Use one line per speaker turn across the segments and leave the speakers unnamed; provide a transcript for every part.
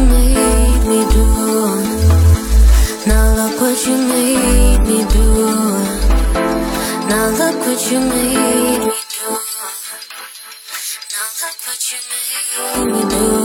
made me do. Now look what you made me do. Now look what you made me do. Now look what you made me do.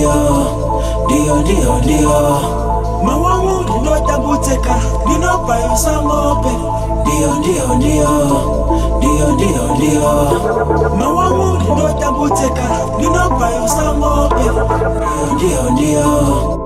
Dio, dio, dio, ma wamu di
ndio ndio ndio ndio mawangu ndinotambuteka Dio, dio, dio, dio, ndio ndio ndio ndio mawangu ndinotambuteka ndinopa yosamope ndio ndio ndio